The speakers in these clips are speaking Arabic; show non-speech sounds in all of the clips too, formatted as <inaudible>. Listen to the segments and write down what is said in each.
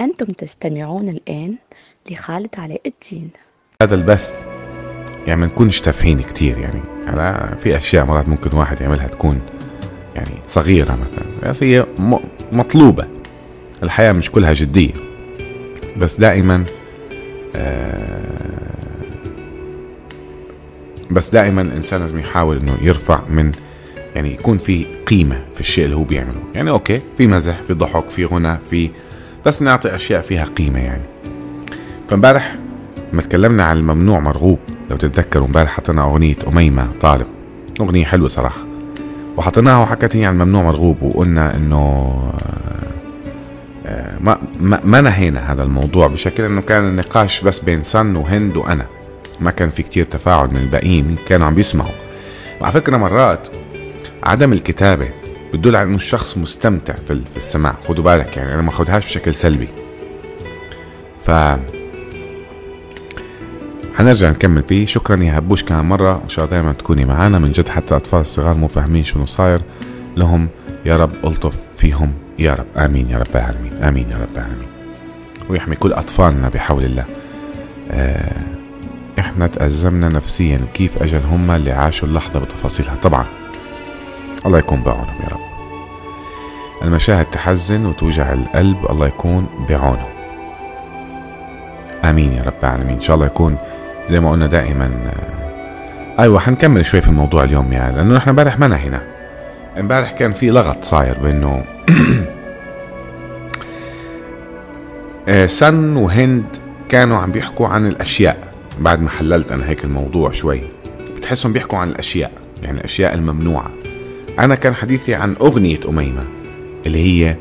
أنتم تستمعون الآن لخالد علاء الدين. هذا البث يعني ما نكونش تافهين كتير يعني. أنا في أشياء مرات ممكن واحد يعملها تكون يعني صغيرة مثلا. بس هي مطلوبة. الحياة مش كلها جدية. بس دائما آه، بس دائما الإنسان لازم يحاول إنه يرفع من يعني يكون في قيمة في الشيء اللي هو بيعمله. يعني أوكي في مزح في ضحك في غنى في بس نعطي أشياء فيها قيمة يعني. فامبارح لما تكلمنا عن الممنوع مرغوب لو تتذكروا امبارح حطينا أغنية أميمة طالب. أغنية حلوة صراحة. وحطيناها وحكت هي عن ممنوع مرغوب وقلنا إنه آه، ما ما ما نهينا هذا الموضوع بشكل إنه كان النقاش بس بين سن وهند وأنا. ما كان في كتير تفاعل من الباقيين كانوا عم بيسمعوا وعلى فكرة مرات عدم الكتابة بتدل على إنه الشخص مستمتع في ال- في السماع. خدوا بالك يعني أنا ما اخذهاش بشكل سلبي. ف حنرجع نكمل فيه. شكرا يا هبوش كمان مرة. وإن شاء الله دائما تكوني معنا من جد حتى الأطفال الصغار مو فاهمين شنو صاير لهم. يا رب ألطف فيهم. يا رب. آمين يا رب العالمين. آمين يا رب العالمين. ويحمي كل أطفالنا بحول الله. آه إحنا تأزمنا نفسيا. كيف أجل هم اللي عاشوا اللحظة بتفاصيلها؟ طبعا. الله يكون بعونهم يا رب. المشاهد تحزن وتوجع القلب الله يكون بعونه آمين يا رب العالمين. إن شاء الله يكون زي ما قلنا دائما آه، أيوه حنكمل شوي في الموضوع اليوم يعني لأنه إحنا امبارح ما نهينا. امبارح كان في لغط صاير بأنه <clears throat> آه، سن وهند كانوا عم بيحكوا عن الأشياء. بعد ما حللت أنا هيك الموضوع شوي بتحسهم بيحكوا عن الأشياء يعني الأشياء الممنوعة. أنا كان حديثي عن أغنية أميمة اللي هي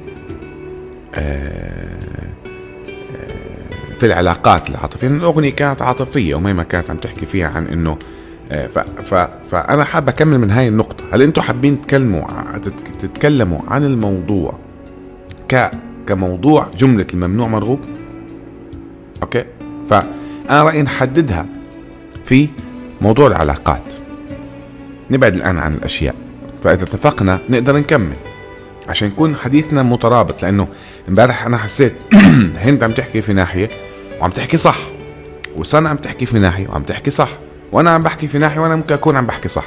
في العلاقات العاطفية. الأغنية كانت عاطفية وميمة كانت عم تحكي فيها عن إنه آه، فأنا حابب أكمل من هاي النقطة. هل أنتم حابين تت- تتكلموا عن الموضوع كموضوع جملة الممنوع مرغوب؟ أوكي؟ فأنا رأيي نحددها في موضوع العلاقات. نبعد الآن عن الأشياء. فإذا اتفقنا نقدر نكمل. عشان يكون حديثنا مترابط لأنه امبارح أنا حسيت <clears throat> هند عم تحكي في ناحية وعم تحكي صح وسنة عم تحكي في ناحية وعم تحكي صح وأنا عم بحكي في ناحية وأنا ممكن أكون عم بحكي صح.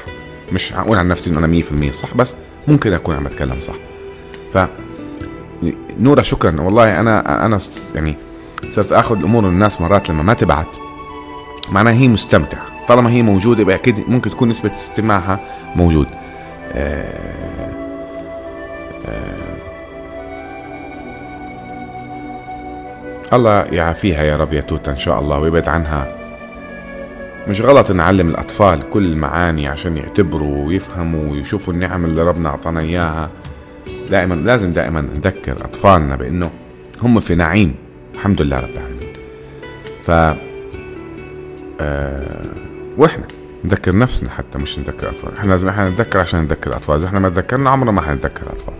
مش أقول عن نفسي إنه أنا 100% صح بس ممكن أكون عم بتكلم صح. ف نورا شكرا. والله أنا أنا يعني صرت آخذ الأمور من الناس مرات لما ما تبعت. معناها هي مستمتعة. طالما هي موجودة يبقى أكيد ممكن تكون نسبة استماعها موجود. الله يعافيها يا رب يا توتا إن شاء الله ويبعد عنها. مش غلط نعلم الأطفال كل المعاني عشان يعتبروا ويفهموا ويشوفوا النعم اللي ربنا أعطانا إياها. دائما لازم دائما نذكر أطفالنا بإنه هم في نعيم. الحمد لله رب العالمين. ف آه وإحنا نذكر نفسنا حتى مش نذكر الاطفال إحنا لازم إحنا نتذكر عشان نذكر الأطفال. إذا إحنا ما تذكرنا عمرنا ما حنتذكر الأطفال.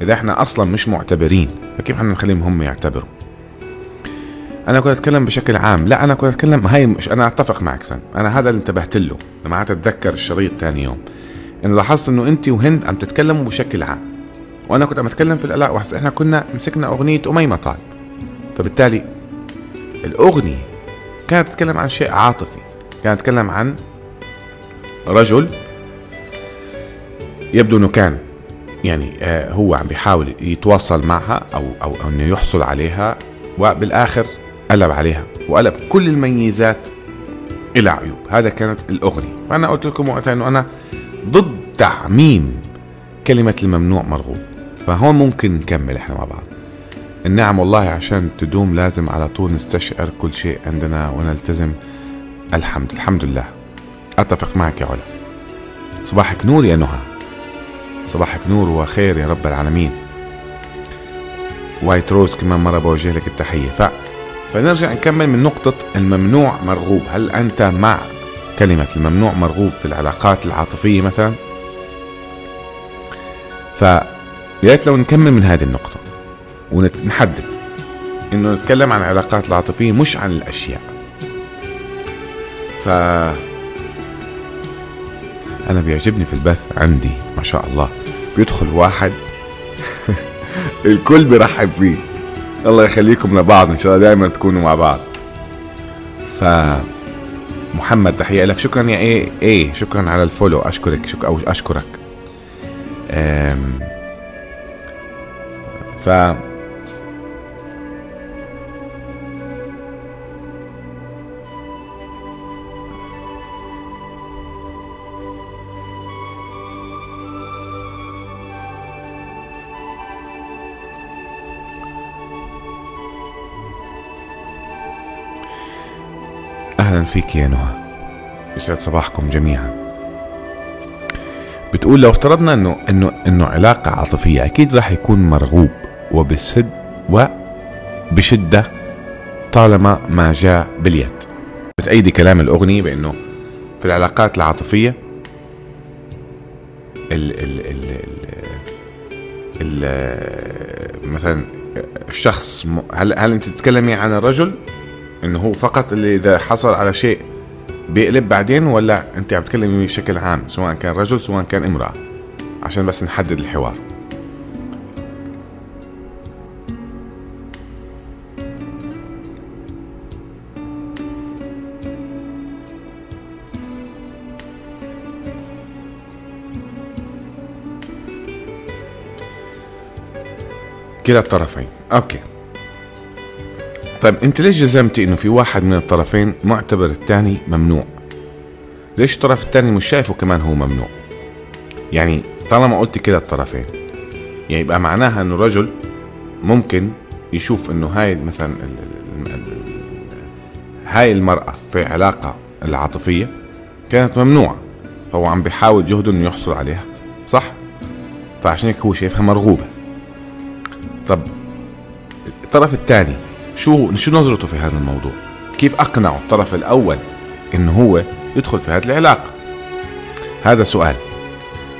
إذا إحنا أصلا مش معتبرين فكيف حنا نخليهم هم يعتبروا؟ أنا كنت أتكلم بشكل عام. لا أنا كنت اتكلم هاي مش أنا أتفق معك سن. أنا هذا اللي انتبهت له لما قعدت أتذكر الشريط ثاني يوم. انه لاحظت إنه أنت وهند عم تتكلموا بشكل عام. وأنا كنت عم أتكلم في العلاقه وحس إحنا كنا مسكنا أغنية أميمة طالب فبالتالي الأغنية كانت تتكلم عن شيء عاطفي كانت تتكلم عن رجل يبدو إنه كان يعني آه هو عم بيحاول يتواصل معها أو أو إنه يحصل عليها وبالآخر قلب عليها وقلب كل الميزات إلى عيوب. هذا كانت الأغنية. فانا قلت لكم وقتها إنه أنا ضد تعميم كلمة الممنوع مرغوب. فهون ممكن نكمل إحنا مع بعض. النعم والله عشان تدوم لازم على طول نستشعر كل شيء عندنا ونلتزم. الحمد الحمد لله. أتفق معك يا علا صباحك نور يا نهى. صباحك نور وخير يا رب العالمين. وايت روز كمان مرة بوجه لك التحية. ف... فنرجع نكمل من نقطة الممنوع مرغوب. هل أنت مع كلمة الممنوع مرغوب في العلاقات العاطفية مثلا؟ ف ريت لو نكمل من هذه النقطة ونحدد إنه نتكلم عن العلاقات العاطفية مش عن الأشياء. ف أنا بيعجبني في البث عندي ما شاء الله. بيدخل واحد. <laughs> الكل بيرحب فيه الله يخليكم لبعض إن شاء الله دائما تكونوا مع بعض. ف محمد تحية لك. شكرا يا إيه إيه شكرا على الفولو. أشكرك شك أو أشكرك. أم ف أهلا فيك يا نهى. يسعد صباحكم جميعا. بتقول لو افترضنا إنه إنه إنه علاقة عاطفية أكيد راح يكون مرغوب وبسد وبشده طالما ما جاء باليد. بتأيدي كلام الأغنية بأنه في العلاقات العاطفية ال ال ال ال ال مثلا الشخص هل هل أنت تتكلمي عن الرجل؟ إنه هو فقط اللي إذا حصل على شيء بيقلب بعدين ولا أنت عم تتكلمي بشكل عام سواء كان رجل سواء كان امرأة عشان بس نحدد الحوار. كلا الطرفين. أوكي. طيب انت ليش جزمتي انه في واحد من الطرفين معتبر الثاني ممنوع؟ ليش الطرف الثاني مش شايفه كمان هو ممنوع؟ يعني طالما قلت كده الطرفين يعني يبقى معناها إنه الرجل ممكن يشوف إنه هاي مثلا هاي المرأة في علاقة العاطفية كانت ممنوعة فهو عم بيحاول جهده إنه يحصل عليها صح؟ فعشان هيك هو شايفها مرغوبة. طب الطرف الثاني شو شو نظرته في هذا الموضوع؟ كيف أقنعه الطرف الأول إنه هو يدخل في هذه العلاقه هذا سؤال.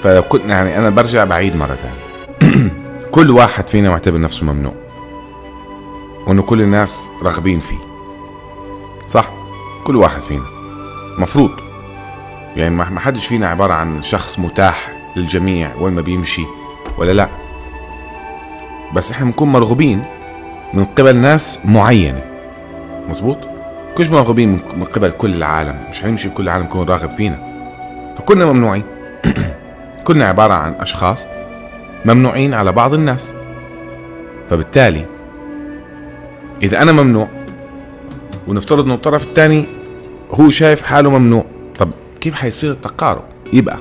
فلو كنت يعني أنا برجع بعيد مرة ثانية. <clears throat> كل واحد فينا معتبر نفسه ممنوع. وإنه كل الناس راغبين فيه. صح؟ كل واحد فينا. مفروض. يعني ما حدش فينا عبارة عن شخص متاح للجميع وين ما بيمشي ولا لا. بس إحنا بنكون مرغوبين. من قبل ناس معينة. مزبوط كلش مرغوبين من قبل كل العالم. مش حنمشي كل العالم يكون راغب فينا. فكلنا ممنوعين. <clears throat> كلنا عبارة عن أشخاص ممنوعين على بعض الناس. فبالتالي إذا أنا ممنوع ونفترض أنه الطرف الثاني هو شايف حاله ممنوع طب كيف حيصير التقارب؟ يبقى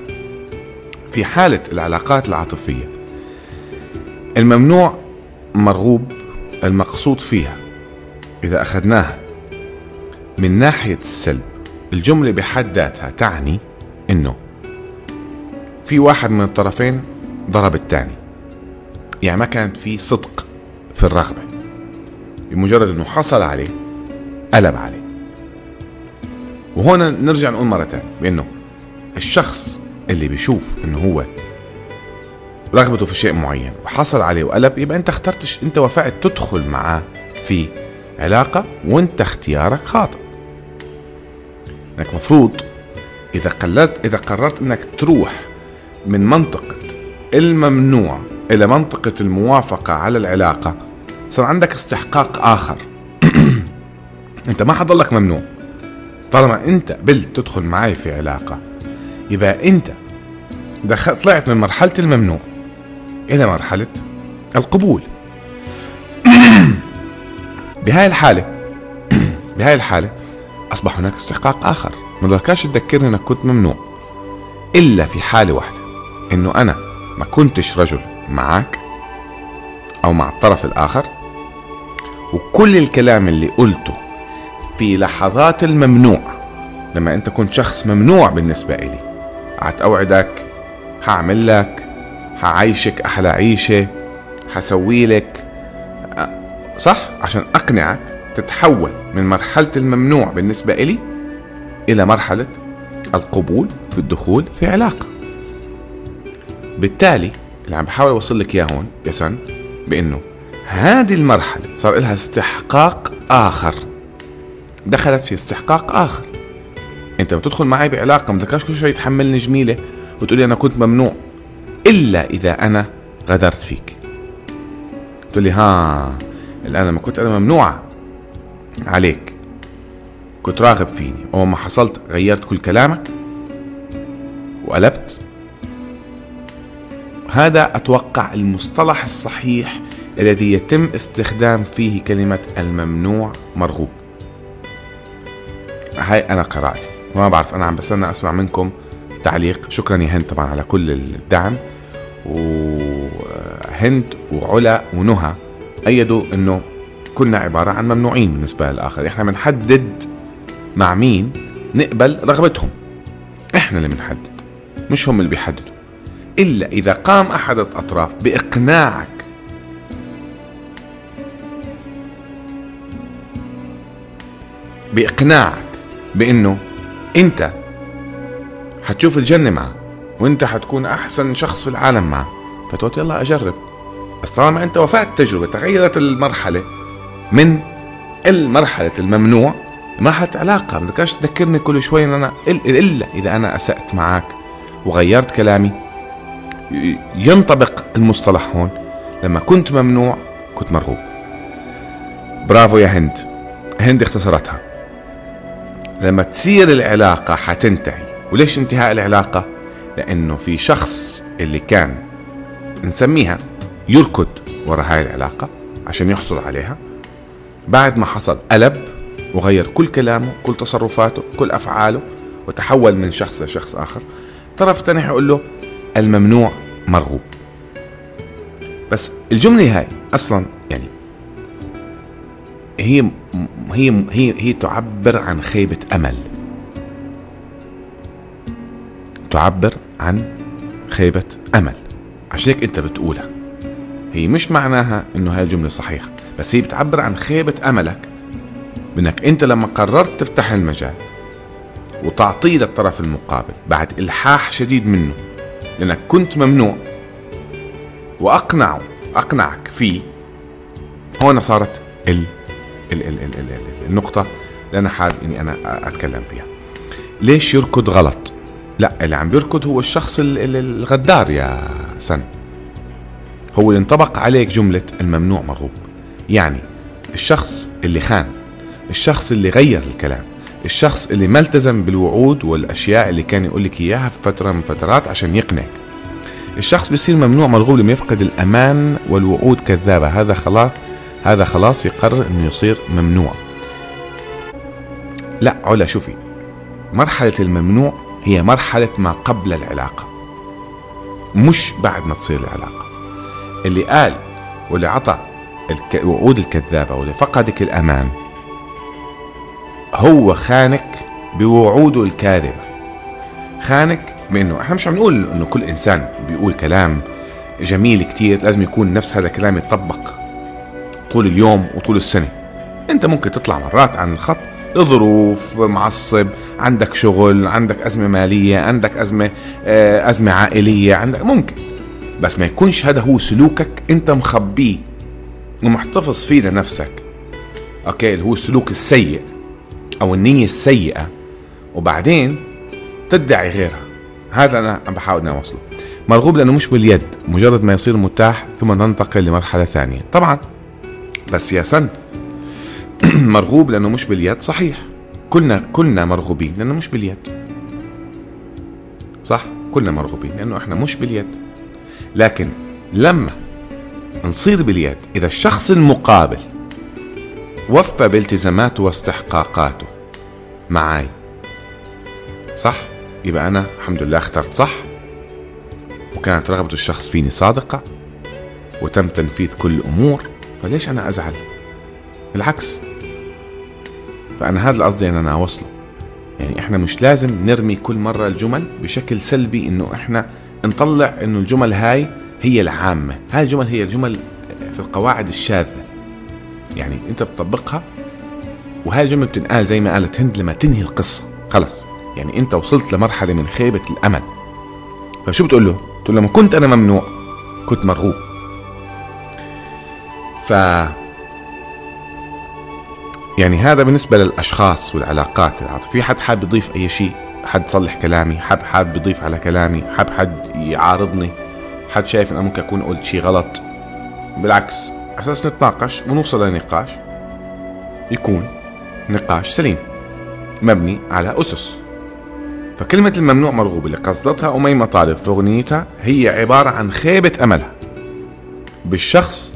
في حالة العلاقات العاطفية. الممنوع مرغوب المقصود فيها إذا أخذناها. من ناحية السلب الجملة بحد ذاتها تعني إنه في واحد من الطرفين ضرب الثاني. يعني ما كانت في صدق في الرغبة. بمجرد إنه حصل عليه قلب عليه. وهنا نرجع نقول مرة ثانية بإنه الشخص اللي بيشوف إنه هو رغبته في شيء معين وحصل عليه وقلب يبقى انت اخترتش انت وافقت تدخل معاه في علاقة وانت اختيارك خاطئ. انك مفروض إذا قلت إذا قررت إنك تروح من منطقة الممنوع إلى منطقة الموافقة على العلاقة صار عندك استحقاق آخر. <clears throat> أنت ما حضلك ممنوع. طالما أنت قبلت تدخل معي في علاقة يبقى أنت دخلت طلعت من مرحلة الممنوع. إلى مرحلة القبول. <clears throat> بهاي الحالة <clears throat> بهاي الحالة أصبح هناك استحقاق آخر. ما ضلكاش تذكرني أنك كنت ممنوع إلا في حالة واحدة إنه أنا ما كنتش رجل معك أو مع الطرف الآخر وكل الكلام اللي قلته في لحظات الممنوع لما أنت كنت شخص ممنوع بالنسبة إلي قعدت أوعدك هعمل لك هعيشك أحلى عيشة هسوي لك صح؟ عشان أقنعك تتحول من مرحلة الممنوع بالنسبة إلي إلى مرحلة القبول في الدخول في علاقة. بالتالي اللي عم بحاول أوصل لك إياه هون يا سن بإنه هذه المرحلة صار لها استحقاق آخر. دخلت في استحقاق آخر. أنت بتدخل معي بعلاقة ما كل شوي تحملني جميلة وتقولي أنا كنت ممنوع. إلا إذا أنا غدرت فيك. تقول لي ها الآن لما كنت أنا ممنوعة عليك كنت راغب فيني وما حصلت غيرت كل كلامك وقلبت. هذا أتوقع المصطلح الصحيح الذي يتم استخدام فيه كلمة الممنوع مرغوب. هاي أنا قرأتي ما بعرف أنا عم بستنى أسمع منكم تعليق. شكرا يا هند طبعا على كل الدعم. وهند وعلا ونهى أيدوا أنه كنا عبارة عن ممنوعين بالنسبة للآخر. إحنا بنحدد مع مين نقبل رغبتهم. إحنا اللي بنحدد مش هم اللي بيحددوا. إلا إذا قام أحد الأطراف بإقناعك بإقناعك بأنه أنت حتشوف الجنة معه. وأنت حتكون أحسن شخص في العالم معه. فتقول يلا أجرب. بس طالما أنت وفات التجربة تغيرت المرحلة من المرحلة الممنوع ما حت علاقة. ما تذكرني كل شوي إن أنا إلا إذا أنا أسأت معك وغيرت كلامي. ينطبق المصطلح هون. لما كنت ممنوع كنت مرغوب. برافو يا هند. هند اختصرتها. لما تصير العلاقة حتنتهي. وليش انتهاء العلاقة؟ لأنه في شخص اللي كان نسميها يركض وراء هاي العلاقة عشان يحصل عليها. بعد ما حصل قلب وغير كل كلامه كل تصرفاته كل أفعاله وتحول من شخص لشخص آخر طرف ثاني حيقول له الممنوع مرغوب. بس الجملة هاي أصلا يعني هي هي هي هي تعبر عن خيبة أمل. تعبر عن خيبة أمل. عشان هيك أنت بتقولها. هي مش معناها إنه هاي الجملة صحيحة بس هي بتعبر عن خيبة أملك بأنك أنت لما قررت تفتح المجال وتعطيه للطرف المقابل بعد إلحاح شديد منه لأنك كنت ممنوع وأقنعه أقنعك فيه هون صارت ال ال ال ال ال ال النقطة اللي أنا حابب إني أنا أتكلم فيها. ليش يركض غلط؟ لا اللي عم بيركض هو الشخص الغدار يا سن. هو اللي انطبق عليك جملة الممنوع مرغوب. يعني الشخص اللي خان الشخص اللي غير الكلام الشخص اللي ما التزم بالوعود والأشياء اللي كان يقول لك إياها في فترة من فترات عشان يقنعك. الشخص بيصير ممنوع مرغوب لما يفقد الأمان والوعود كذابة. هذا خلاص هذا خلاص يقرر إنه يصير ممنوع. لا علا شوفي مرحلة الممنوع هي مرحلة ما قبل العلاقة مش بعد ما تصير العلاقة. اللي قال واللي عطى الوعود الكذابة واللي فقدك الأمان هو خانك بوعوده الكاذبة. خانك بأنه إحنا مش عم نقول أنه كل إنسان بيقول كلام جميل كتير لازم يكون نفس هذا الكلام يطبق طول اليوم وطول السنة. أنت ممكن تطلع مرات عن الخط لظروف معصب عندك شغل عندك أزمة مالية عندك أزمة آه، أزمة عائلية عندك ممكن. بس ما يكونش هذا هو سلوكك أنت مخبيه ومحتفظ فيه لنفسك. أوكي؟ اللي هو السلوك السيء أو النية السيئة. وبعدين تدعي غيرها. هذا أنا عم بحاول إني أوصله. مرغوب لأنه مش باليد. مجرد ما يصير متاح ثم ننتقل لمرحلة ثانية. طبعا بس يا سن <clears throat> مرغوب لأنه مش باليد صحيح. كلنا كلنا مرغوبين لأنه مش باليد. صح؟ كلنا مرغوبين لأنه إحنا مش باليد. لكن لما نصير باليد إذا الشخص المقابل وفى بالتزاماته واستحقاقاته معاي صح؟ يبقى أنا الحمد لله اخترت صح. وكانت رغبة الشخص فيني صادقة وتم تنفيذ كل الأمور فليش أنا أزعل؟ بالعكس فأنا هذا القصدي أن أنا أوصله. يعني إحنا مش لازم نرمي كل مرة الجمل بشكل سلبي إنه إحنا نطلع إنه الجمل هاي هي العامة. هاي الجمل هي الجمل في القواعد الشاذة. يعني أنت بتطبقها وهاي الجملة بتنقال زي ما قالت هند لما تنهي القصة. خلص. يعني أنت وصلت لمرحلة من خيبة الأمل. فشو بتقول له؟ تقول لما كنت أنا ممنوع كنت مرغوب. ف يعني هذا بالنسبة للأشخاص والعلاقات. العاطفية في حد حاب يضيف أي شيء؟ حد صلح كلامي؟ حد حاب يضيف على كلامي؟ حاب حد يعارضني؟ حد شايف أنا ممكن أكون قلت شيء غلط؟ بالعكس أساس نتناقش ونوصل لنقاش يكون نقاش سليم مبني على أسس. فكلمة الممنوع مرغوب اللي قصدتها أميمة طالب في أغنيتها هي عبارة عن خيبة أملها بالشخص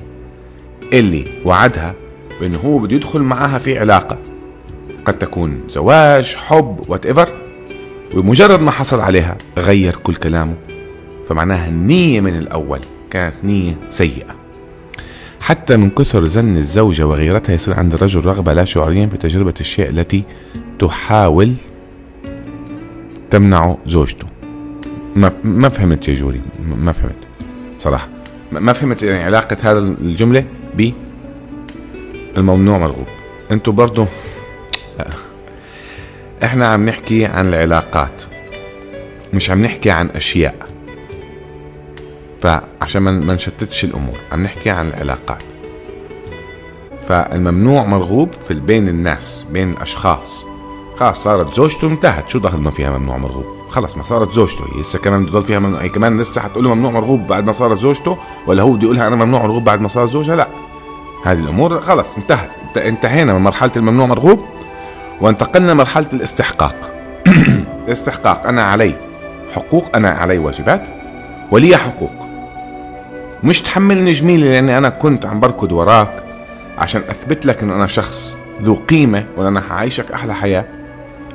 اللي وعدها بأنه هو بده يدخل معها في علاقة. قد تكون زواج حب وات ايفر ومجرد ما حصل عليها غير كل كلامه. فمعناها النية من الأول كانت نية سيئة. حتى من كثر زن الزوجة وغيرتها يصير عند الرجل رغبة لا شعوريا في تجربة الشيء التي تحاول تمنعه زوجته. ما ما فهمت يا جوري ما فهمت. صراحة ما فهمت يعني علاقة هذا الجملة ب الممنوع مرغوب. أنتوا برضو؟ إحنا عم نحكي عن العلاقات مش عم نحكي عن أشياء. فعشان ما نشتتش الأمور عم نحكي عن العلاقات. فالممنوع مرغوب في بين الناس بين الأشخاص. خلاص صارت زوجته انتهت. شو دخل ما فيها ممنوع مرغوب؟ خلص ما صارت زوجته. هي لسه كمان بضل فيها ممنوع. هي كمان لسه حتقول له ممنوع مرغوب بعد ما صارت زوجته؟ ولا هو بده يقولها أنا ممنوع مرغوب بعد ما صارت زوجها؟ لا. هذه الأمور خلص انتهت. انتهينا من مرحلة الممنوع مرغوب وانتقلنا مرحلة الاستحقاق. <clears throat> الاستحقاق أنا علي حقوق أنا علي واجبات ولي حقوق. مش تحملني جميلة لأني أنا كنت عم بركض وراك عشان أثبت لك إنه أنا شخص ذو قيمة وان أنا حعيشك أحلى حياة.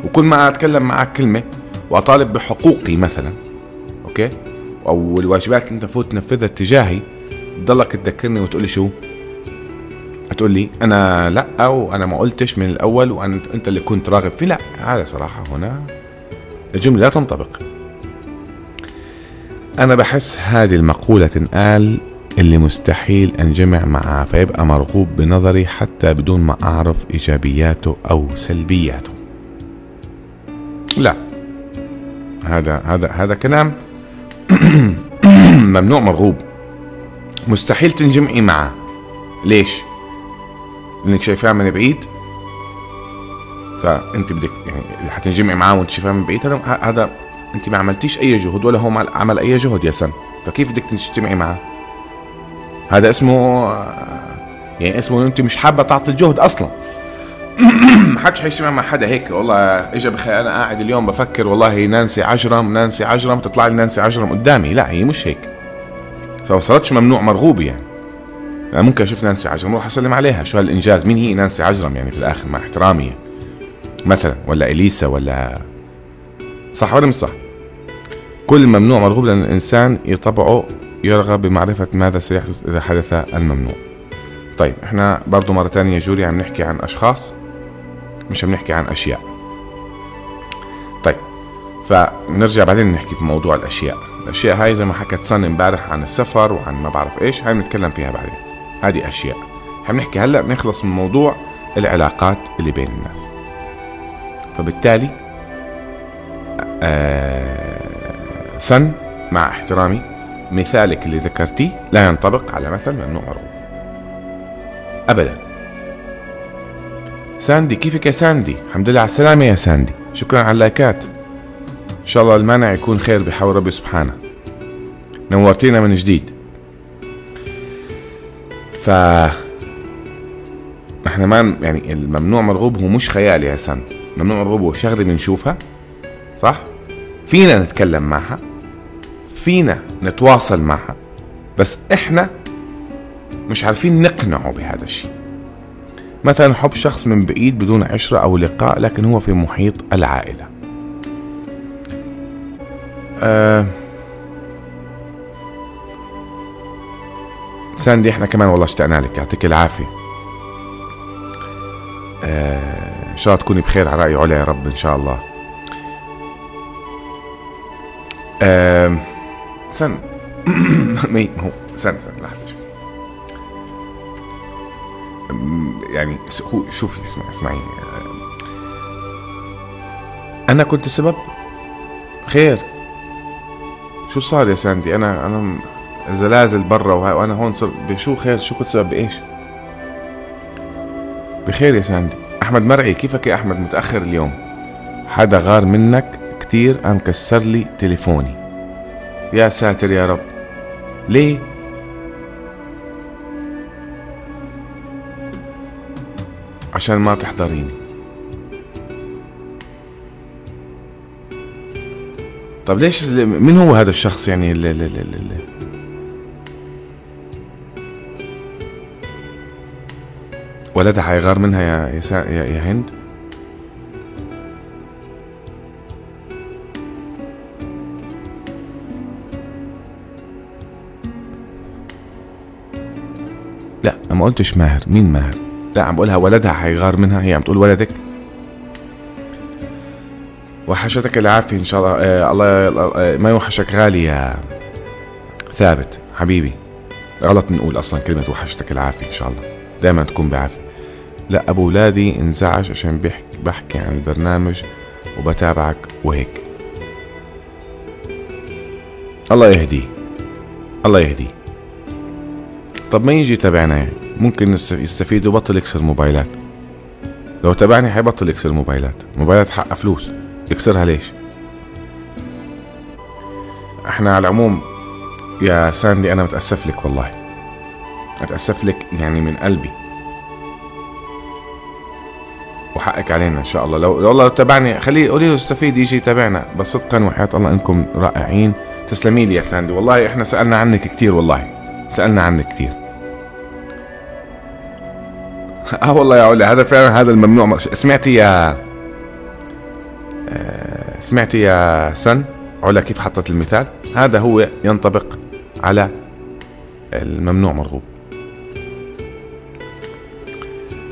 وكل ما أتكلم معك كلمة وأطالب بحقوقي مثلا okay؟ أو الواجبات اللي أنت فوت تنفذها تجاهي تضلك تذكرني وتقول لي شو؟ تقول لي أنا لا وأنا ما قلتش من الأول وانت أنت اللي كنت راغب فيه. لا هذا صراحة هنا الجمله لا تنطبق. أنا بحس هذه المقولة تنقال اللي مستحيل انجمع معه فيبقى مرغوب بنظري حتى بدون ما أعرف إيجابياته أو سلبياته. لا هذا هذا هذا كلام <clears throat> ممنوع مرغوب. مستحيل تنجمعي معه. ليش؟ لانك شايفاه من بعيد فأنت بدك يعني حتنجمعي معاه وأنت شايفاه من بعيد هذا هذا أنت ما عملتيش أي جهد ولا هو عمل أي جهد يا سن فكيف بدك تجتمعي معاه هذا اسمه يعني اسمه أنت مش حابة تعطي الجهد أصلا. <clears throat> حدش حيجتمع مع حدا هيك والله اجى بخير أنا قاعد اليوم بفكر والله نانسي عجرم نانسي عجرم تطلع لي نانسي عجرم قدامي. لا هي مش هيك. فوصلتش ممنوع مرغوب يعني. أنا ممكن أشوف نانسي عجرم أروح أسلم عليها. شو هالإنجاز؟ مين هي نانسي عجرم يعني في الآخر مع احترامي. مثلا ولا إليسا ولا صح ولا مش صح؟ كل ممنوع مرغوب لأن الإنسان يطبعه يرغب بمعرفة ماذا سيحدث إذا حدث الممنوع. طيب إحنا برضو مرة تانية جوري عم نحكي عن أشخاص مش عم نحكي عن أشياء. طيب فنرجع بعدين نحكي في موضوع الأشياء. الأشياء هاي زي ما حكت سن امبارح عن السفر وعن ما بعرف إيش هاي بنتكلم فيها بعدين. هذه أشياء. حنحكي هلأ نخلص من موضوع العلاقات اللي بين الناس. فبالتالي آه سن مع احترامي مثالك اللي ذكرتيه لا ينطبق على مثل ممنوع مرغوب ابدا. ساندي كيفك يا ساندي؟ الحمد لله على السلامة يا ساندي. شكرا على اللايكات. إن شاء الله المانع يكون خير بحول ربي سبحانه. نورتينا من جديد. ف إحنا ما يعني الممنوع مرغوب هو مش خيال يا سن ممنوع مرغوب هو شغلة بنشوفها صح؟ فينا نتكلم معها فينا نتواصل معها بس إحنا مش عارفين نقنعه بهذا الشيء. مثلا حب شخص من بعيد بدون عشرة أو لقاء لكن هو في محيط العائلة. أه ساندي إحنا كمان والله اشتقنا لك يعطيك العافية. أه إن شاء الله تكوني بخير على رأي علا يا رب إن شاء الله. سن <coughs> مي هو سن سن لحظة يعني شوفي اسمعي اسمعي. أنا كنت السبب خير. شو صار يا ساندي؟ أنا أنا زلازل برا وأنا هون صرت بشو خير شو كنت سبب بإيش؟ بخير يا ساندي. أحمد مرعي كيفك يا أحمد؟ متأخر اليوم. حدا غار منك كتير قام كسر لي تليفوني. يا ساتر يا رب. ليه؟ عشان ما تحضريني. طب ليش مين هو هذا الشخص يعني اللي, اللي, اللي, اللي ولدها حيغار منها يا يا, يا, هند؟ لا ما قلتش ماهر. مين ماهر؟ لا عم بقولها ولدها حيغار منها. هي عم تقول ولدك؟ وحشتك العافية إن شاء الله. آه الله آه ما يوحشك غالي يا ثابت. حبيبي غلط نقول أصلا كلمة وحشتك العافية إن شاء الله. دائما تكون بعافية. لا أبو ولادي انزعج عشان بيحكي بحكي عن البرنامج وبتابعك وهيك. الله يهديه الله يهديه طب ما يجي يتابعنا يعني؟ ممكن يستفيد وبطل يكسر موبايلات. لو تابعني حيبطل يكسر موبايلات. موبايلات حقها فلوس. يكسرها ليش؟ إحنا على العموم يا ساندي أنا متأسف لك والله. متأسف لك يعني من قلبي. وحقك علينا إن شاء الله. لو والله لو تابعني خليه قولي له استفيد يجي يتابعنا. بس صدقا وحياة الله إنكم رائعين. تسلمي لي يا ساندي. والله إحنا سألنا عنك كثير والله. سألنا عنك كثير <laughs> آه والله يا علي هذا فعلا هذا الممنوع. سمعتي يا آه، سمعتي يا سن؟ علا كيف حطت المثال؟ هذا هو ينطبق على الممنوع مرغوب.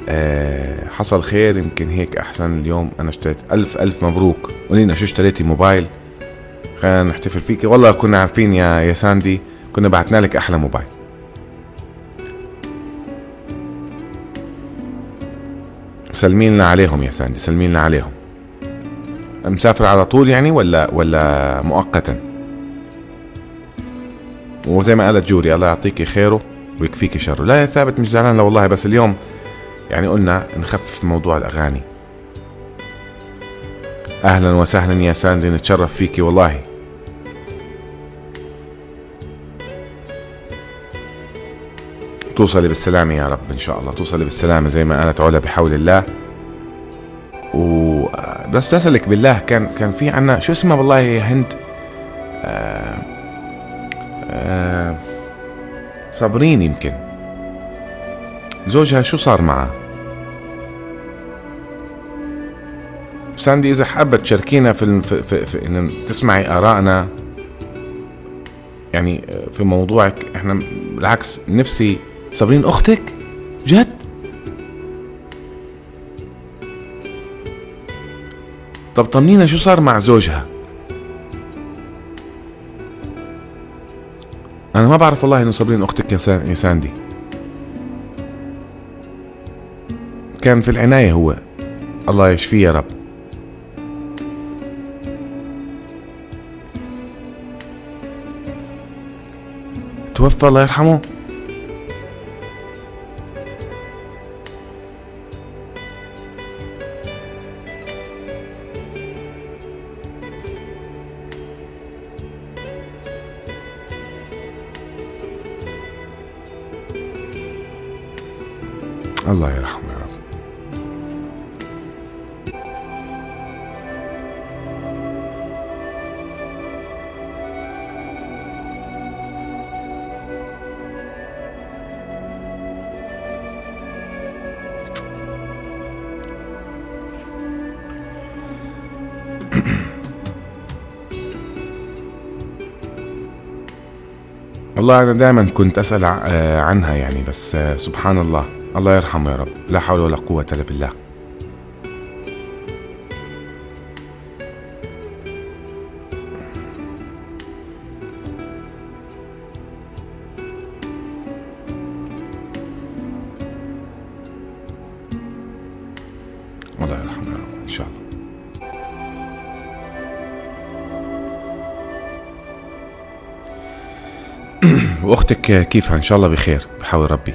أه حصل خير يمكن هيك أحسن اليوم. أنا اشتريت ألف ألف مبروك. قولينا شو اشتريتي موبايل؟ خلينا نحتفل فيك والله كنا عارفين يا يا ساندي كنا بعتنا لك أحلى موبايل. سلمي لنا عليهم يا ساندي سلمي لنا عليهم. مسافر على طول يعني ولا ولا مؤقتا؟ وزي ما قالت جوري الله يعطيكي خيره ويكفيكي شره. لا يا ثابت مش زعلان لا والله بس اليوم يعني قلنا نخفف موضوع الأغاني. أهلا وسهلا يا ساندي نتشرف فيكي والله. توصلي بالسلامة يا رب إن شاء الله. توصلي بالسلامة زي ما قالت علا بحول الله. و بس أسألك بالله كان كان في عنا شو اسمها والله هند؟ آه آه صابرين يمكن. زوجها شو صار معها؟ ساندي إذا حابة تشاركينا في, في, في, في إن تسمعي آرائنا يعني في موضوعك إحنا بالعكس نفسي صابرين أختك؟ جد؟ طب طمنينا شو صار مع زوجها؟ أنا ما بعرف والله إنه صابرين أختك يا ساندي. كان في العناية هو. الله يشفيه يا رب. توفى الله يرحمه. والله أنا دائما كنت أسأل عنها يعني بس سبحان الله. الله يرحمه يا رب. لا حول ولا قوة إلا بالله. وأختك كيفها؟ إن شاء الله بخير بحاول ربي.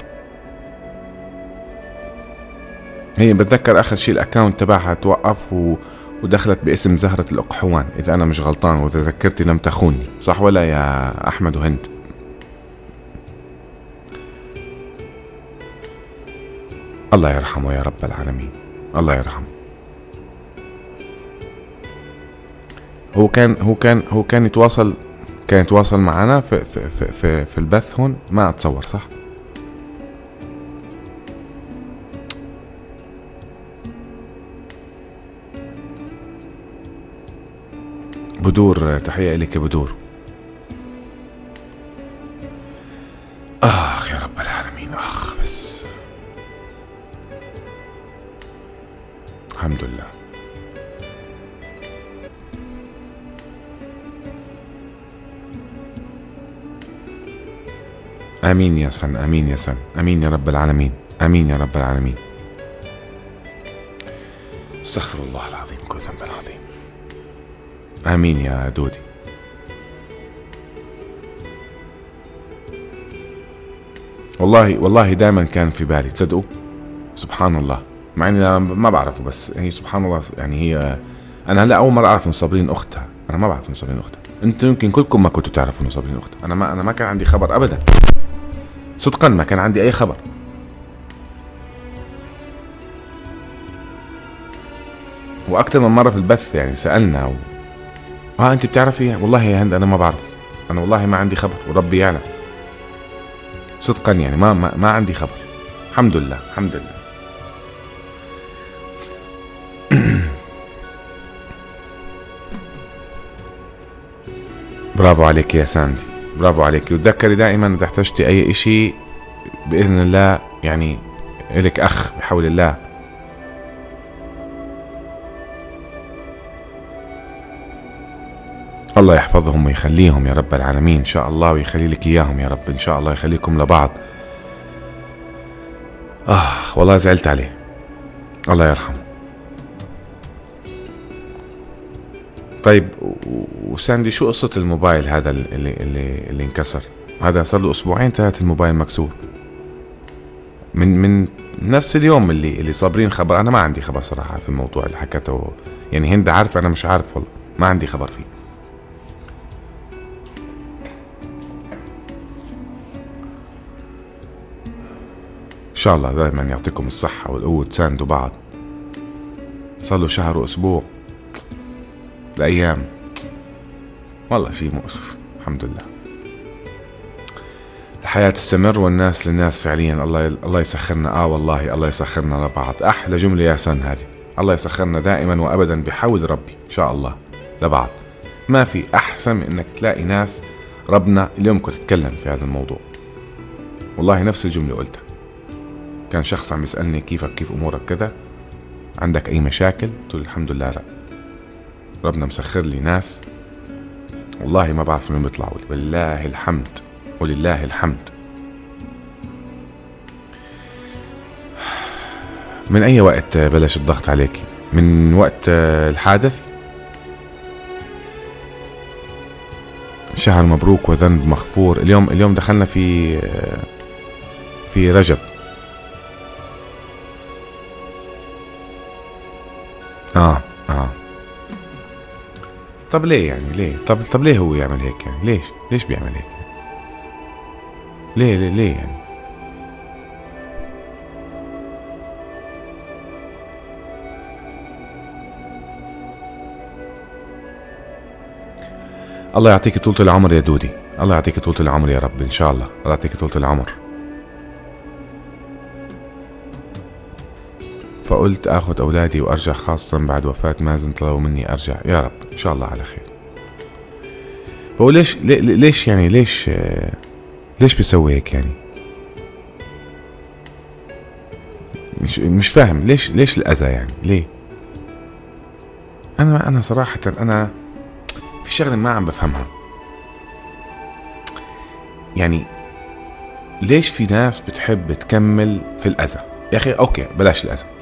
هي بتذكر آخر شيء الاكونت تبعها توقف و... ودخلت باسم زهرة الأقحوان. إذا أنا مش غلطان وإذا ذكرتي لم تخوني. صح ولا يا أحمد وهند؟ الله يرحمه يا رب العالمين. الله يرحمه. هو كان هو كان هو كان يتواصل كان يتواصل معنا في في في في, في البث هون. ما اتصور صح؟ بدور تحية لك بدور. آمين يا سن آمين يا سن آمين يا رب العالمين آمين يا رب العالمين. استغفر الله العظيم كل ذنب عظيم. آمين يا دودي. والله والله دائما كان في بالي تصدقوا؟ سبحان الله مع إني ما بعرفه بس هي سبحان الله يعني هي أنا هلأ أول مرة أعرف ان صابرين أختها. أنا ما بعرف ان صابرين أختها. أنتم يمكن كلكم ما كنتوا تعرفوا ان صابرين أختها. أنا ما أنا ما كان عندي خبر ابدا. صدقا ما كان عندي أي خبر. وأكثر من مرة في البث يعني سألنا و... آه أنت بتعرفي والله يا هند أنا ما بعرف. أنا والله ما عندي خبر وربي يعلم. صدقا يعني ما ما, ما عندي خبر. الحمد لله الحمد لله. <coughs> برافو عليك يا ساندي. برافو عليك. وتذكري دائما إذا احتجتي أي إشي بإذن الله يعني إلك أخ بحول الله. الله يحفظهم ويخليهم يا رب العالمين. إن شاء الله ويخلي لك إياهم يا رب. إن شاء الله يخليكم لبعض. آه والله زعلت عليه. الله يرحمه. طيب وساندي شو قصة الموبايل هذا اللي اللي اللي انكسر؟ هذا صار له أسبوعين ثلاثة الموبايل مكسور. من من نفس اليوم اللي اللي صابرين خبر أنا ما عندي خبر صراحة في الموضوع اللي حكته يعني هند عارفة أنا مش عارف والله ما عندي خبر فيه. إن شاء الله دائما يعطيكم الصحة والقوة تساندوا بعض. صار له شهر وأسبوع. الأيام. والله شيء مؤسف الحمد لله. الحياة تستمر والناس للناس فعليا. الله الله يسخرنا. آه والله الله يسخرنا لبعض أحلى جملة يا سن هذه. الله يسخرنا دائما وابدا بحول ربي إن شاء الله. لبعض ما في أحسن من إنك تلاقي ناس ربنا اليوم كنت اتكلم في هذا الموضوع. والله نفس الجملة قلتها. كان شخص عم يسألني كيفك كيف أمورك كذا. عندك أي مشاكل؟ قلت له الحمد لله لا ربنا مسخر لي ناس. والله ما بعرف من بيطلعوا لي. الحمد. ولله الحمد. من أي وقت بلش الضغط عليك؟ من وقت الحادث؟ شهر مبروك وذنب مغفور. اليوم اليوم دخلنا في في رجب. آه آه. طب ليه يعني؟ ليه؟ طب طب ليه هو يعمل هيك يعني؟ ليش؟ ليش بيعمل هيك؟ ليه ليه ليه يعني؟ الله يعطيك طولة العمر يا دودي. الله يعطيك طولة العمر يا رب إن شاء الله. الله يعطيك طولة العمر. فقلت آخذ أولادي وأرجع خاصة بعد وفاة مازن طلبوا مني أرجع. يا رب إن شاء الله على خير. هو ليش ليش يعني ليش ليش بيسوي هيك يعني؟ مش مش فاهم ليش ليش الأذى يعني؟ ليه؟ أنا أنا صراحة أنا في شغلة ما عم بفهمها. يعني ليش في ناس بتحب تكمل في الأذى؟ يا أخي أوكي بلاش الأذى.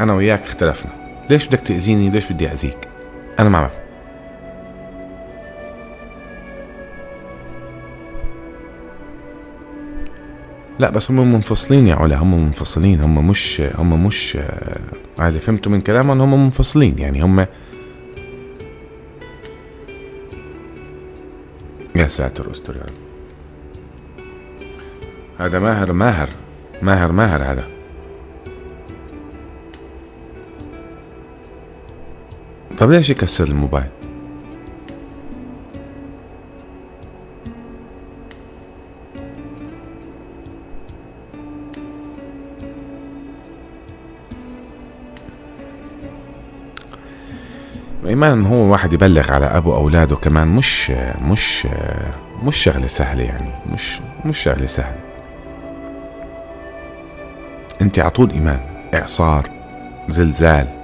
أنا وياك اختلفنا. ليش بدك تأذيني؟ ليش بدي اذيك أنا ما بعرف. لا بس هم منفصلين يا علا. هم منفصلين. هم مش هم مش هذا فهمته من كلامهم؟ هم منفصلين. يعني هم يا ساتر أستر يا رب. هذا ماهر ماهر ماهر ماهر هذا. طب ليش يكسر الموبايل؟ إيمان ان هو واحد يبلغ على أبو أولاده كمان مش مش مش شغلة سهلة يعني مش مش شغلة سهلة. أنت على طول إيمان إعصار زلزال.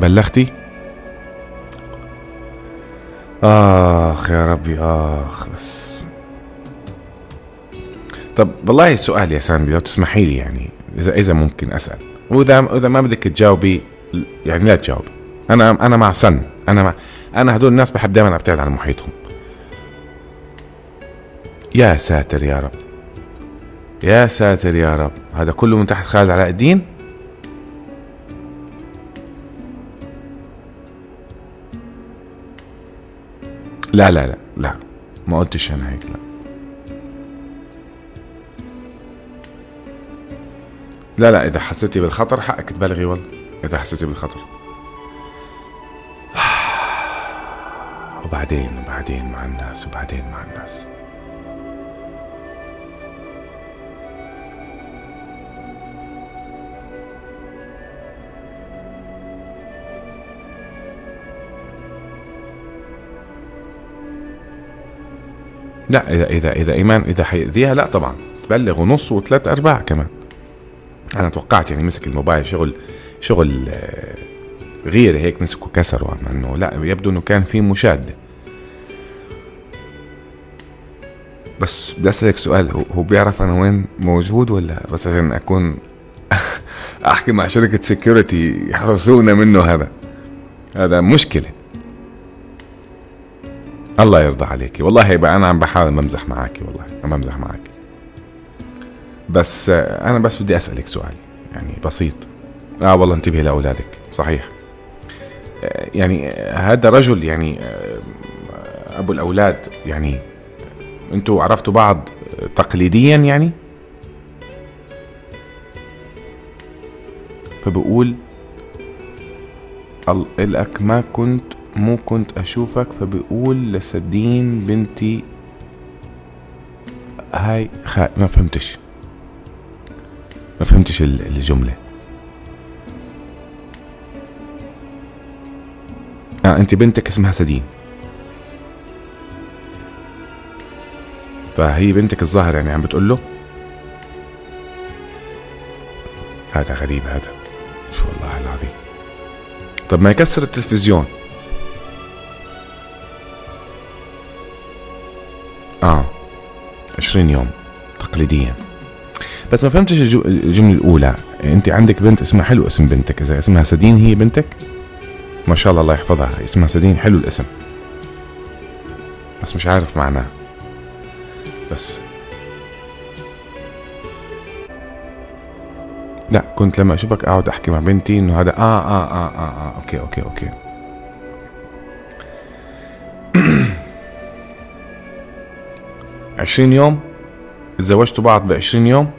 بلغتي؟ آخ يا ربي آخ بس. طب والله السؤال يا ساندي لو تسمحي لي يعني اذا إذا ممكن أسأل. واذا اذا ما بدك تجاوبي يعني لا تجاوبي أنا أنا مع سن. أنا مع أنا هدول الناس بحب دائما أبتعد عن محيطهم. يا ساتر يا رب. يا ساتر يا رب. هذا كله من تحت خالد علاء الدين؟ لا لا لا لا. ما قلتش أنا هيك لا. لا لا إذا حسيتي بالخطر حقك تبلغي والله إذا حسيتي بالخطر. <sighs> وبعدين وبعدين مع الناس وبعدين مع الناس. لا إذا إذا إذا إيمان إذا حيأذيها لا طبعا. تبلغ ونص وثلاث أرباع كمان. أنا توقعت يعني مسك الموبايل شغل شغل آه، غير هيك مسكه كسره إنه لا يبدو إنه كان في مشاده بس بدي أسألك سؤال هو بيعرف أنا وين موجود ولا بس عشان أكون <laughs> أحكي مع شركة سكيورتي يحرسونا منه هذا؟ هذا مشكلة. الله يرضى عليك والله يبقى أنا عم بحاول بمزح معك والله عم بمزح معك بس أنا بس بدي أسألك سؤال يعني بسيط. آه والله انتبهي لأولادك صحيح. يعني هذا رجل يعني أبو الأولاد يعني أنتوا عرفتوا بعض تقليديا يعني؟ فبقول لك ما كنت مو كنت أشوفك فبقول لسدين بنتي هاي خا ما فهمتش. ما فهمتش الجملة. آه أنت بنتك اسمها سدين. فهي بنتك الظاهر يعني عم بتقول له؟ هذا غريب هذا. شو والله العظيم. طب ما يكسر التلفزيون. 20 يوم تقليديا. بس ما فهمتش الجملة الأولى. أنت عندك بنت اسمها حلو اسم بنتك إذا اسمها سدين هي بنتك؟ ما شاء الله الله يحفظها. اسمها سدين حلو الاسم. بس مش عارف معناه بس. لا كنت لما أشوفك أقعد أحكي مع بنتي إنه هذا آه, آه, آه آه آه آه okay okay okay. عشرين يوم تزوجتوا بعض بعشرين يوم.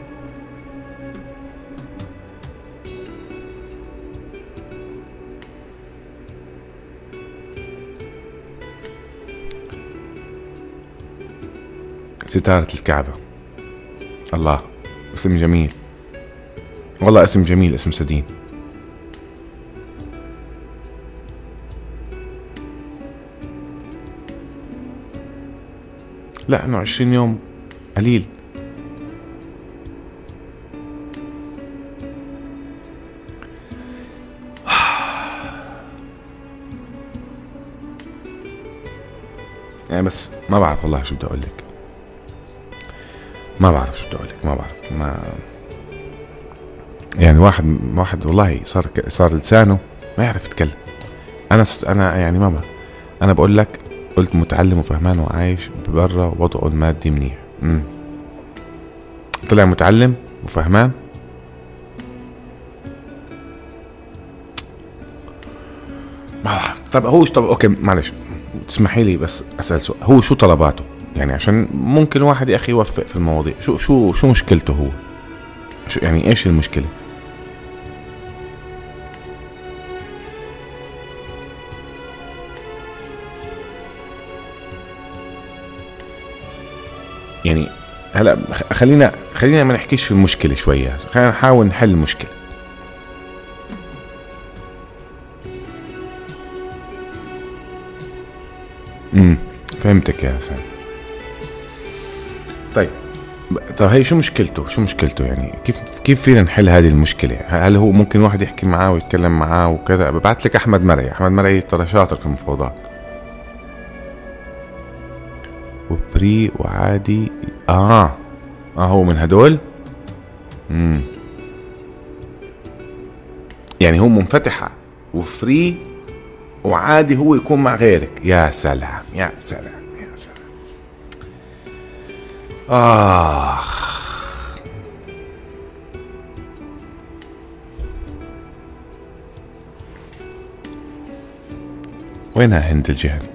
ستارة الكعبة. الله اسم جميل. والله اسم جميل اسم سدين لا إنه عشرين يوم قليل. <sighs> يعني بس ما بعرف والله شو بدي أقول لك. ما بعرف شو بدي أقول لك ما بعرف. ما يعني واحد واحد والله صار صار لسانه ما يعرف يتكلم. أنا أنا يعني ما بعرف أنا بقول لك قلت متعلم وفهمان وعايش برا وضعه المادي منيح. طلع متعلم وفهمان. طب هو طب؟ أوكي معلش. تسمحي لي بس أسأل سؤال. هو شو طلباته؟ يعني عشان ممكن واحد يا أخي يوفق في المواضيع. شو شو شو مشكلته هو؟ شو يعني إيش المشكلة؟ هلا خلينا خلينا ما نحكيش في المشكلة شوية. خلينا نحاول نحل المشكلة. امم فهمتك يا سامي. طيب ب- طيب هي شو مشكلته؟ شو مشكلته يعني؟ كيف كيف فينا نحل هذه المشكلة؟ هل هو ممكن واحد يحكي معاه ويتكلم معاه وكذا؟ ببعث لك أحمد مرعي. أحمد مرعي ترى شاطر في المفاوضات. وفري وعادي. آه. آه هو من هدول؟ امم يعني هو منفتحة. وفري وعادي هو يكون مع غيرك. يا سلام يا سلام يا سلام. آخ. وينها هند الجهل؟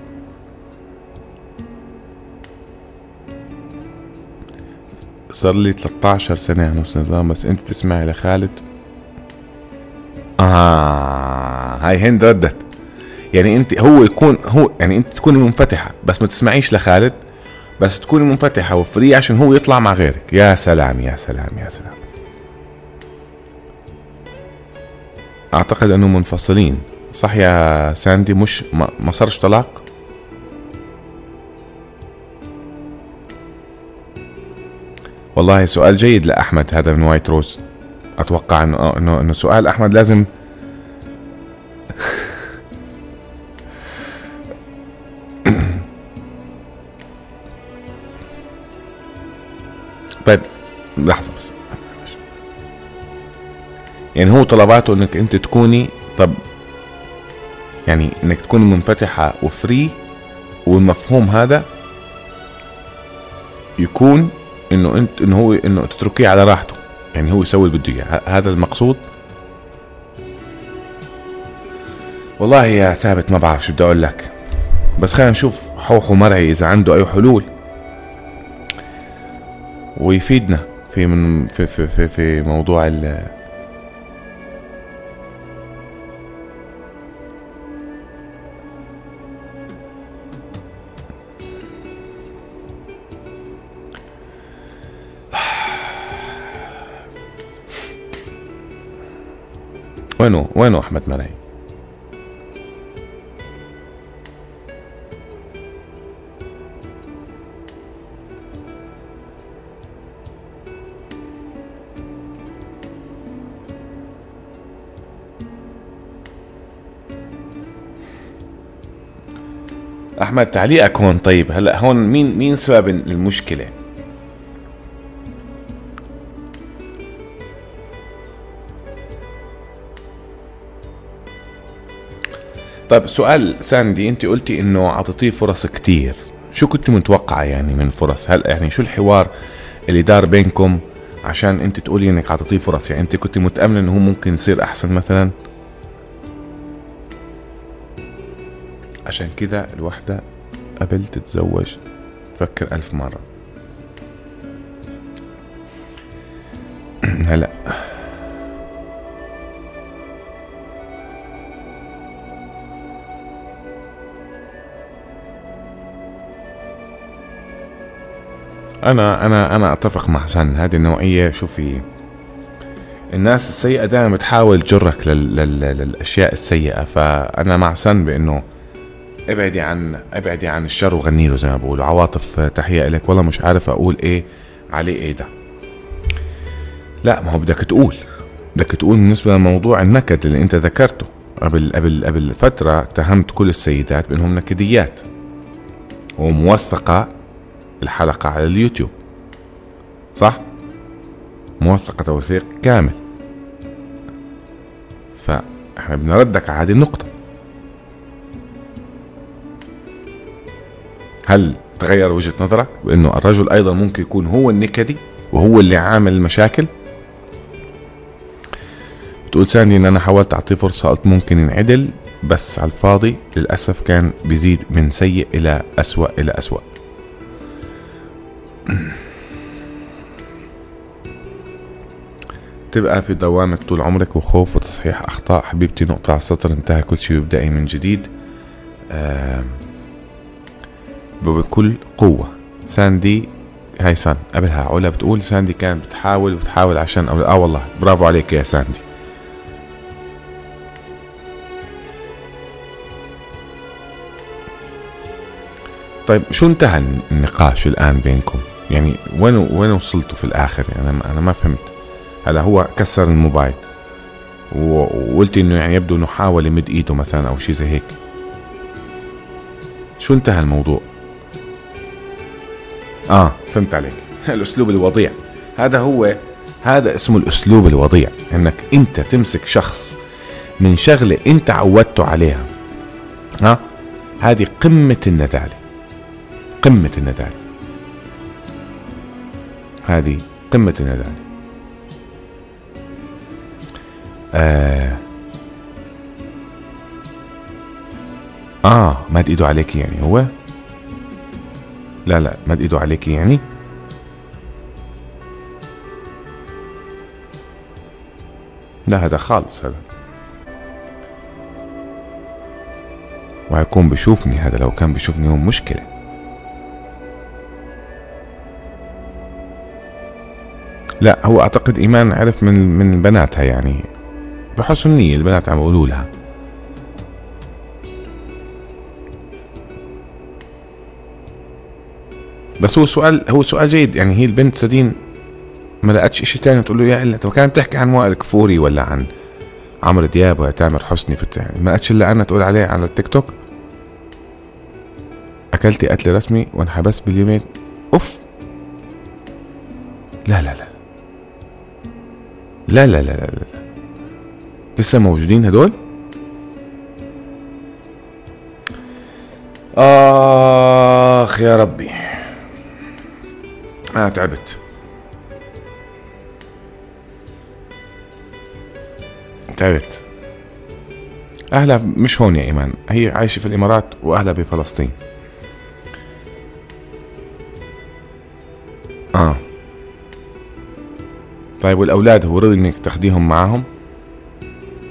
صار لي 13 سنة نص نظام بس أنت تسمعي لخالد. آه هاي هند ردت. يعني أنت هو يكون هو يعني أنت تكوني منفتحة بس ما تسمعيش لخالد بس تكوني منفتحة و free عشان هو يطلع مع غيرك. يا سلام يا سلام يا سلام. أعتقد أنه منفصلين. صح يا ساندي؟ مش ما صارش طلاق؟ والله سؤال جيد لأحمد هذا من White Rose. أتوقع إنه إنه إنه سؤال أحمد لازم <coughs> طيب لحظة بس. يعني هو طلباته إنك أنت تكوني طب يعني إنك تكوني منفتحة وفري والمفهوم هذا يكون إنه انت إنه هو إنه تتركيه على راحته. يعني هو يسوي اللي بده إياه. هذا المقصود. والله يا ثابت ما بعرف شو بدي أقول لك. بس خلينا نشوف حوحو مرعي إذا عنده أي حلول. ويفيدنا في من في في في, في موضوع وينه وينه أحمد مرعي أحمد تعليقك هون طيب. هلأ هون مين مين سبب المشكلة طيب سؤال ساندي انت قلتي انه اعطيتيه فرص كتير. شو كنت متوقعة يعني من فرص؟ هل يعني شو الحوار اللي دار بينكم عشان انت تقولي انك اعطيتيه فرص؟ يعني انت كنت متأملة انه هو ممكن يصير أحسن مثلا؟ عشان كذا الوحدة قبل تتزوج تفكر ألف مرة. <clears throat> هلا أنا أنا أنا أتفق مع حسن. هذه النوعية شوفي الناس السيئة دائما بتحاول تجرك لل... لل... للأشياء السيئة. فأنا مع سن بإنه ابعدي عن ابعدي عن الشر وغني له زي ما بقولوا عواطف تحية لك والله مش عارف أقول إيه عليه إيه ده. لا ما هو بدك تقول. بدك تقول بالنسبة لموضوع النكد اللي أنت ذكرته. قبل قبل قبل فترة اتهمت كل السيدات بإنهم نكديات. وموثقة الحلقة على اليوتيوب. صح؟ موثقة توثيق كامل. فإحنا بنردك على هذه النقطة. هل تغير وجهة نظرك بأنه الرجل أيضا ممكن يكون هو النكدي وهو اللي عامل المشاكل؟ بتقول ساندي إن أنا حاولت أعطيه فرصة قلت ممكن ينعدل بس على الفاضي للأسف كان بيزيد من سيء إلى أسوأ إلى أسوأ. <clears throat> تبقى في دوامة طول عمرك وخوف وتصحيح أخطاء. حبيبتي نقطة على السطر انتهى كل شيء بيبدأي من جديد. آه بكل قوة. ساندي هاي سان قبلها علا بتقول ساندي كانت بتحاول وبتحاول عشان أو... آه والله برافو عليك يا ساندي. طيب شو انتهى النقاش الآن بينكم؟ يعني وين وين وصلتوا في الآخر؟ يعني أنا أنا ما فهمت. هلا هو كسر الموبايل. وقلت إنه يعني يبدو إنه حاول يمد إيده مثلا أو شيء زي هيك. شو انتهى الموضوع؟ آه فهمت عليك. <laughs> الأسلوب الوضيع. هذا هو هذا اسمه الأسلوب الوضيع. إنك أنت تمسك شخص من شغلة أنت عودته عليها. ها هذه قمة النداله قمة النداله هذه قمه النداله آه. آه مد ايده عليك يعني هو؟ لا لا مد ايده عليك يعني؟ لا هذا خالص هذا. وهيكون بشوفني هذا لو كان بشوفني هو مشكلة. لا هو أعتقد إيمان عرف من من بناتها يعني. بحسن نية البنات عم يقولوا لها. بس هو سؤال هو سؤال جيد. يعني هي البنت سدين ما لقتش شيء تاني تقول له يا إلا طب كانت تحكي عن وائل كفوري ولا عن عمرو دياب ولا تامر حسني في يعني ما لقتش إلا أنا تقول عليه على التيك توك؟ أكلتي قتل رسمي وانحبست باليومين. أوف! لا لا لا. لا لا لا لا, لا. لسه موجودين هدول؟ آخ يا ربي. أنا تعبت. تعبت. أهلها مش هون يا إيمان. هي عايشة في الإمارات وأهلها بفلسطين. طيب والأولاد هو رضي إنك تاخديهم معاهم؟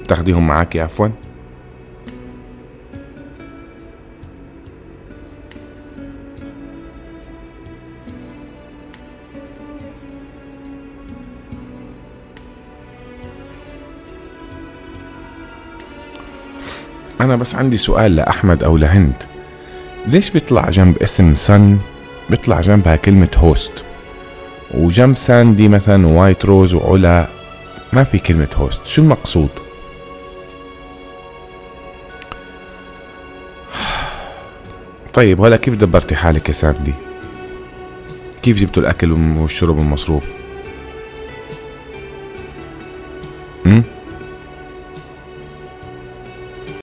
تاخديهم معاكي عفوا؟ أنا بس عندي سؤال لأحمد أو لهند. ليش بيطلع جنب اسم سن؟ بيطلع جنبها كلمة host وجنب ساندي مثلا White Rose وعلا. ما في كلمة host. شو المقصود؟ طيب هلا كيف دبرتي حالك يا ساندي؟ كيف جبتوا الأكل والشرب والمصروف؟